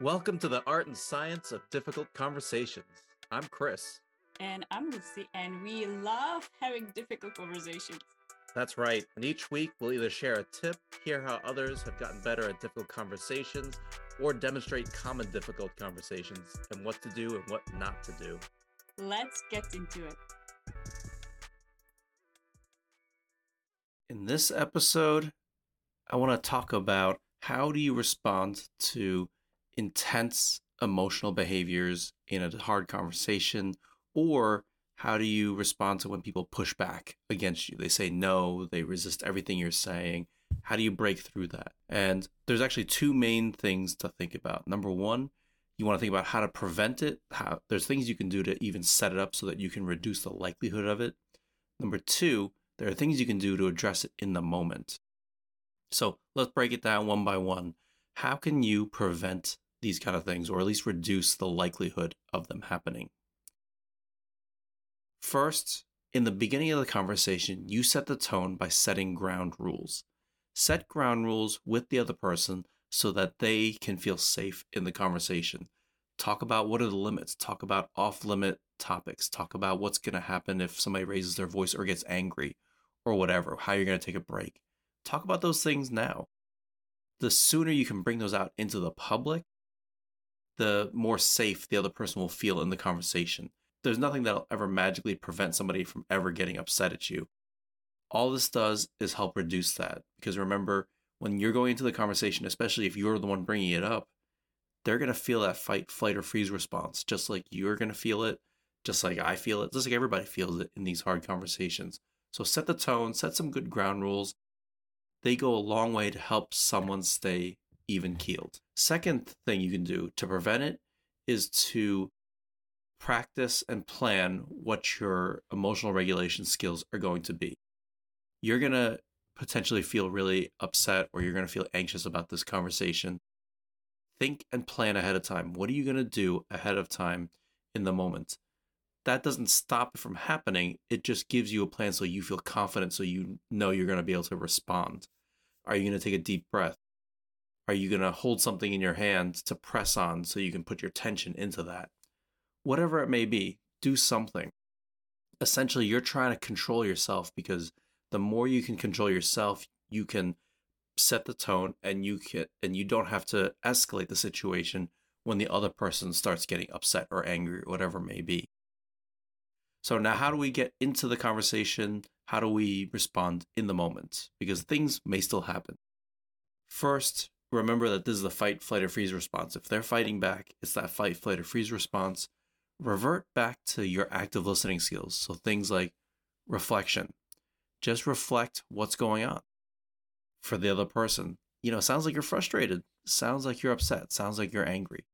Welcome to the art and science of difficult conversations. I'm Chris. And I'm Lucie, and we love having difficult conversations. That's right. And each week we'll either share a tip, hear how others have gotten better at difficult conversations, or demonstrate common difficult conversations and what to do and what not to do. Let's get into it. In this episode, I want to talk about how do you respond to intense emotional behaviors in a hard conversation? Or how do you respond to when people push back against you? They say no they resist everything you're saying. How do you break through that? And there's actually two main things to think about. Number one you want to think about how to prevent it how there's things you can do to even set it up so that you can reduce the likelihood of it. Number two there are things you can do to address it in the moment. So let's break it down one by one. How can you prevent these kind of things, or at least reduce the likelihood of them happening. First, in the beginning of the conversation, you set the tone by setting ground rules. Set ground rules with the other person so that they can feel safe in the conversation. Talk about what are the limits, talk about off limit topics, talk about what's going to happen if somebody raises their voice or gets angry or whatever, how you're going to take a break. Talk about those things now. The sooner you can bring those out into the public, the more safe the other person will feel in the conversation. There's nothing that'll ever magically prevent somebody from ever getting upset at you. All this does is help reduce that. Because remember, when you're going into the conversation, especially if you're the one bringing it up, they're going to feel that fight, flight, or freeze response, just like you're going to feel it, just like I feel it, just like everybody feels it in these hard conversations. So set the tone, set some good ground rules. They go a long way to help someone stay even keeled. Second thing you can do to prevent it is to practice and plan what your emotional regulation skills are going to be. You're going to potentially feel really upset or you're going to feel anxious about this conversation. Think and plan ahead of time. What are you going to do ahead of time in the moment? That doesn't stop it from happening. It just gives you a plan so you feel confident, so you know you're going to be able to respond. Are you going to take a deep breath? Are you going to hold something in your hand to press on so you can put your tension into that? Whatever it may be, do something. Essentially, you're trying to control yourself because the more you can control yourself, you can set the tone and you can and you don't have to escalate the situation when the other person starts getting upset or angry or whatever it may be. So now how do we get into the conversation? How do we respond in the moment? Because things may still happen. First, remember that this is the fight, flight, or freeze response. If they're fighting back, it's that fight, flight, or freeze response. Revert back to your active listening skills. So things like reflection. Just reflect what's going on for the other person. You know, sounds like you're frustrated. Sounds like you're upset. Sounds like you're angry.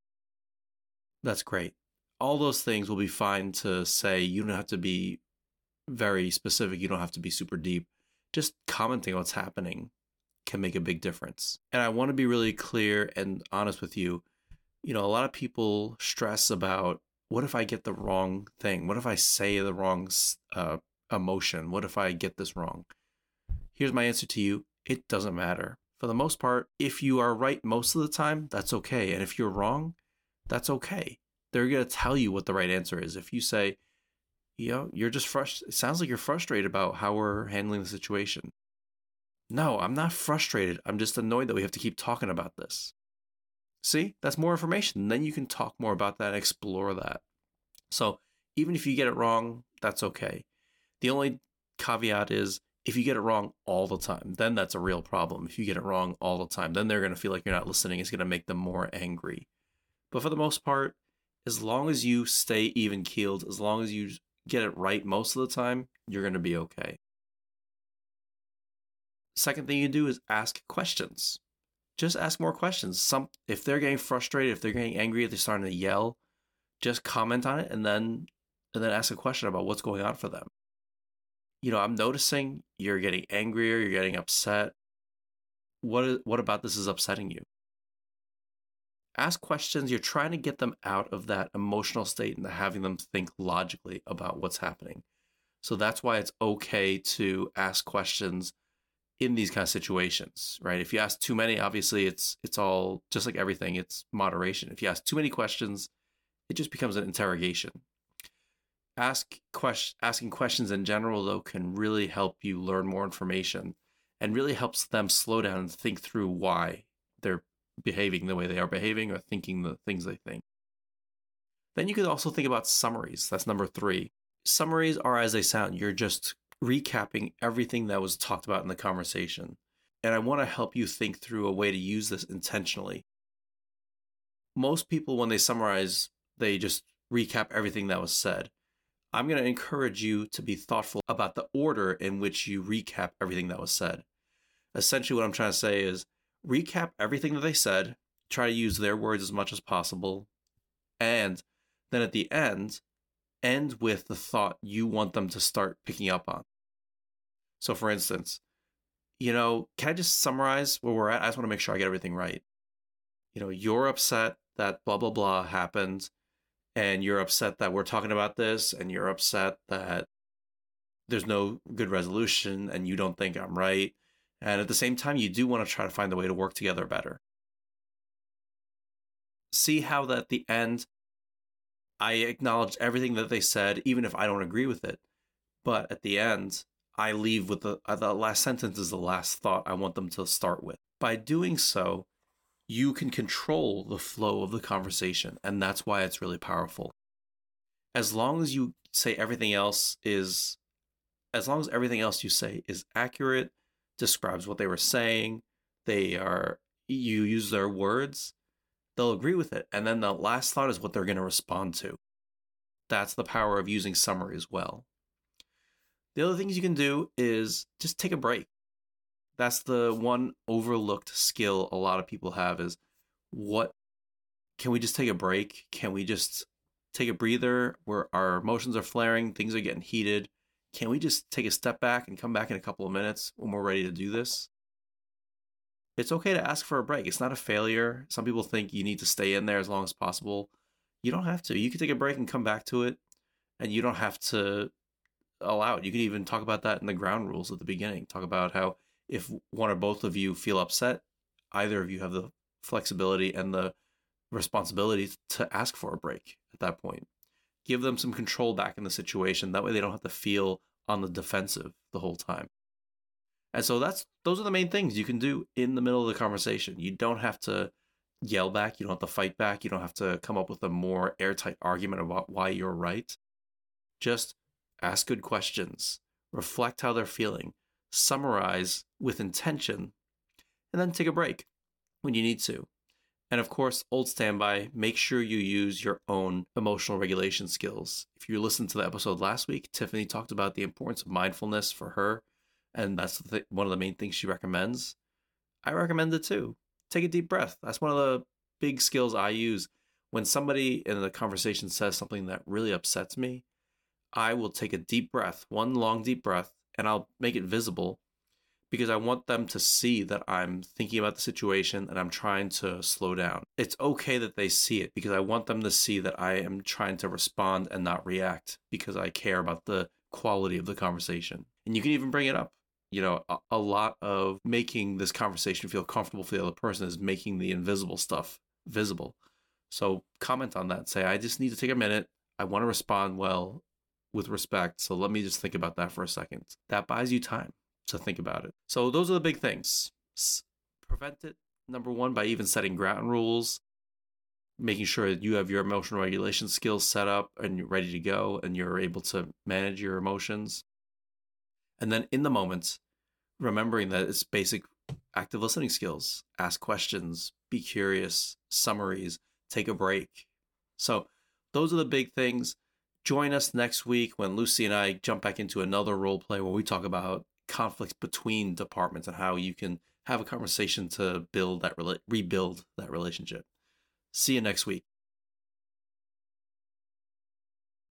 That's great. All those things will be fine to say. You don't have to be very specific. You don't have to be super deep. Just commenting what's happening can make a big difference. And I want to be really clear and honest with you. You know, a lot of people stress about what if I get the wrong thing? What if I say the wrong uh, emotion? What if I get this wrong? Here's my answer to you it doesn't matter. For the most part, if you are right most of the time, that's okay. And if you're wrong, that's okay. They're going to tell you what the right answer is. If you say, you know, you're just frustrated, it sounds like you're frustrated about how we're handling the situation. No, I'm not frustrated. I'm just annoyed that we have to keep talking about this. See, that's more information. Then you can talk more about that, and explore that. So even if you get it wrong, that's okay. The only caveat is if you get it wrong all the time, then that's a real problem. If you get it wrong all the time, then they're going to feel like you're not listening. It's going to make them more angry. But for the most part, as long as you stay even keeled, as long as you get it right most of the time, you're going to be okay. Second thing you do is ask questions. Just ask more questions. Some if they're getting frustrated, if they're getting angry, if they're starting to yell, just comment on it and then and then ask a question about what's going on for them. You know, I'm noticing you're getting angrier, you're getting upset. What is, what about this is upsetting you? Ask questions. You're trying to get them out of that emotional state and having them think logically about what's happening. So that's why it's okay to ask questions in these kind of situations, right? If you ask too many, obviously it's it's all just like everything, it's moderation. If you ask too many questions, it just becomes an interrogation. Ask question, asking questions in general though can really help you learn more information and really helps them slow down and think through why they're behaving the way they are behaving or thinking the things they think. Then you could also think about summaries. That's number 3. Summaries are as they sound. You're just recapping everything that was talked about in the conversation. And I want to help you think through a way to use this intentionally. Most people, when they summarize, they just recap everything that was said. I'm going to encourage you to be thoughtful about the order in which you recap everything that was said. Essentially, what I'm trying to say is recap everything that they said, try to use their words as much as possible, and then at the end, end with the thought you want them to start picking up on. So, for instance, you know, can I just summarize where we're at? I just want to make sure I get everything right. You know, you're upset that blah, blah, blah happened, and you're upset that we're talking about this, and you're upset that there's no good resolution, and you don't think I'm right. And at the same time, you do want to try to find a way to work together better. See how that at the end I acknowledge everything that they said, even if I don't agree with it. But at the end, I leave with the uh, the last sentence is the last thought I want them to start with. By doing so, you can control the flow of the conversation, and that's why it's really powerful. As long as you say everything else is as long as everything else you say is accurate, describes what they were saying, they are you use their words, they'll agree with it. And then the last thought is what they're going to respond to. That's the power of using summary as well. The other things you can do is just take a break. That's the one overlooked skill a lot of people have is what can we just take a break? Can we just take a breather where our emotions are flaring, things are getting heated? Can we just take a step back and come back in a couple of minutes when we're ready to do this? It's okay to ask for a break. It's not a failure. Some people think you need to stay in there as long as possible. You don't have to. You can take a break and come back to it, and you don't have to allow it. You can even talk about that in the ground rules at the beginning. Talk about how if one or both of you feel upset, either of you have the flexibility and the responsibility to ask for a break at that point. Give them some control back in the situation. That way they don't have to feel on the defensive the whole time. And so that's those are the main things you can do in the middle of the conversation. You don't have to yell back, you don't have to fight back, you don't have to come up with a more airtight argument about why you're right. Just ask good questions, reflect how they're feeling, summarize with intention, and then take a break when you need to. And of course, old standby, make sure you use your own emotional regulation skills. If you listened to the episode last week, Tiffany talked about the importance of mindfulness for her and that's th- one of the main things she recommends. I recommend it too. Take a deep breath. That's one of the big skills I use. When somebody in the conversation says something that really upsets me, I will take a deep breath, one long deep breath, and I'll make it visible because I want them to see that I'm thinking about the situation and I'm trying to slow down. It's okay that they see it because I want them to see that I am trying to respond and not react because I care about the quality of the conversation. And you can even bring it up you know, a, a, lot of making this conversation feel comfortable for the other person is making the invisible stuff visible. So comment on that. Say, I just need to take a minute. I want to respond well with respect. So let me just think about that for a second. That buys you time to think about it. So those are the big things. Prevent it, number one, by even setting ground rules, making sure that you have your emotional regulation skills set up and you're ready to go and you're able to manage your emotions. And then in the moment, remembering that it's basic active listening skills. Ask questions be curious summaries take a break. So those are the big things. Join us next week when lucie and i jump back into another role play where we talk about conflicts between departments and how you can have a conversation to build that rebuild that relationship. See you next week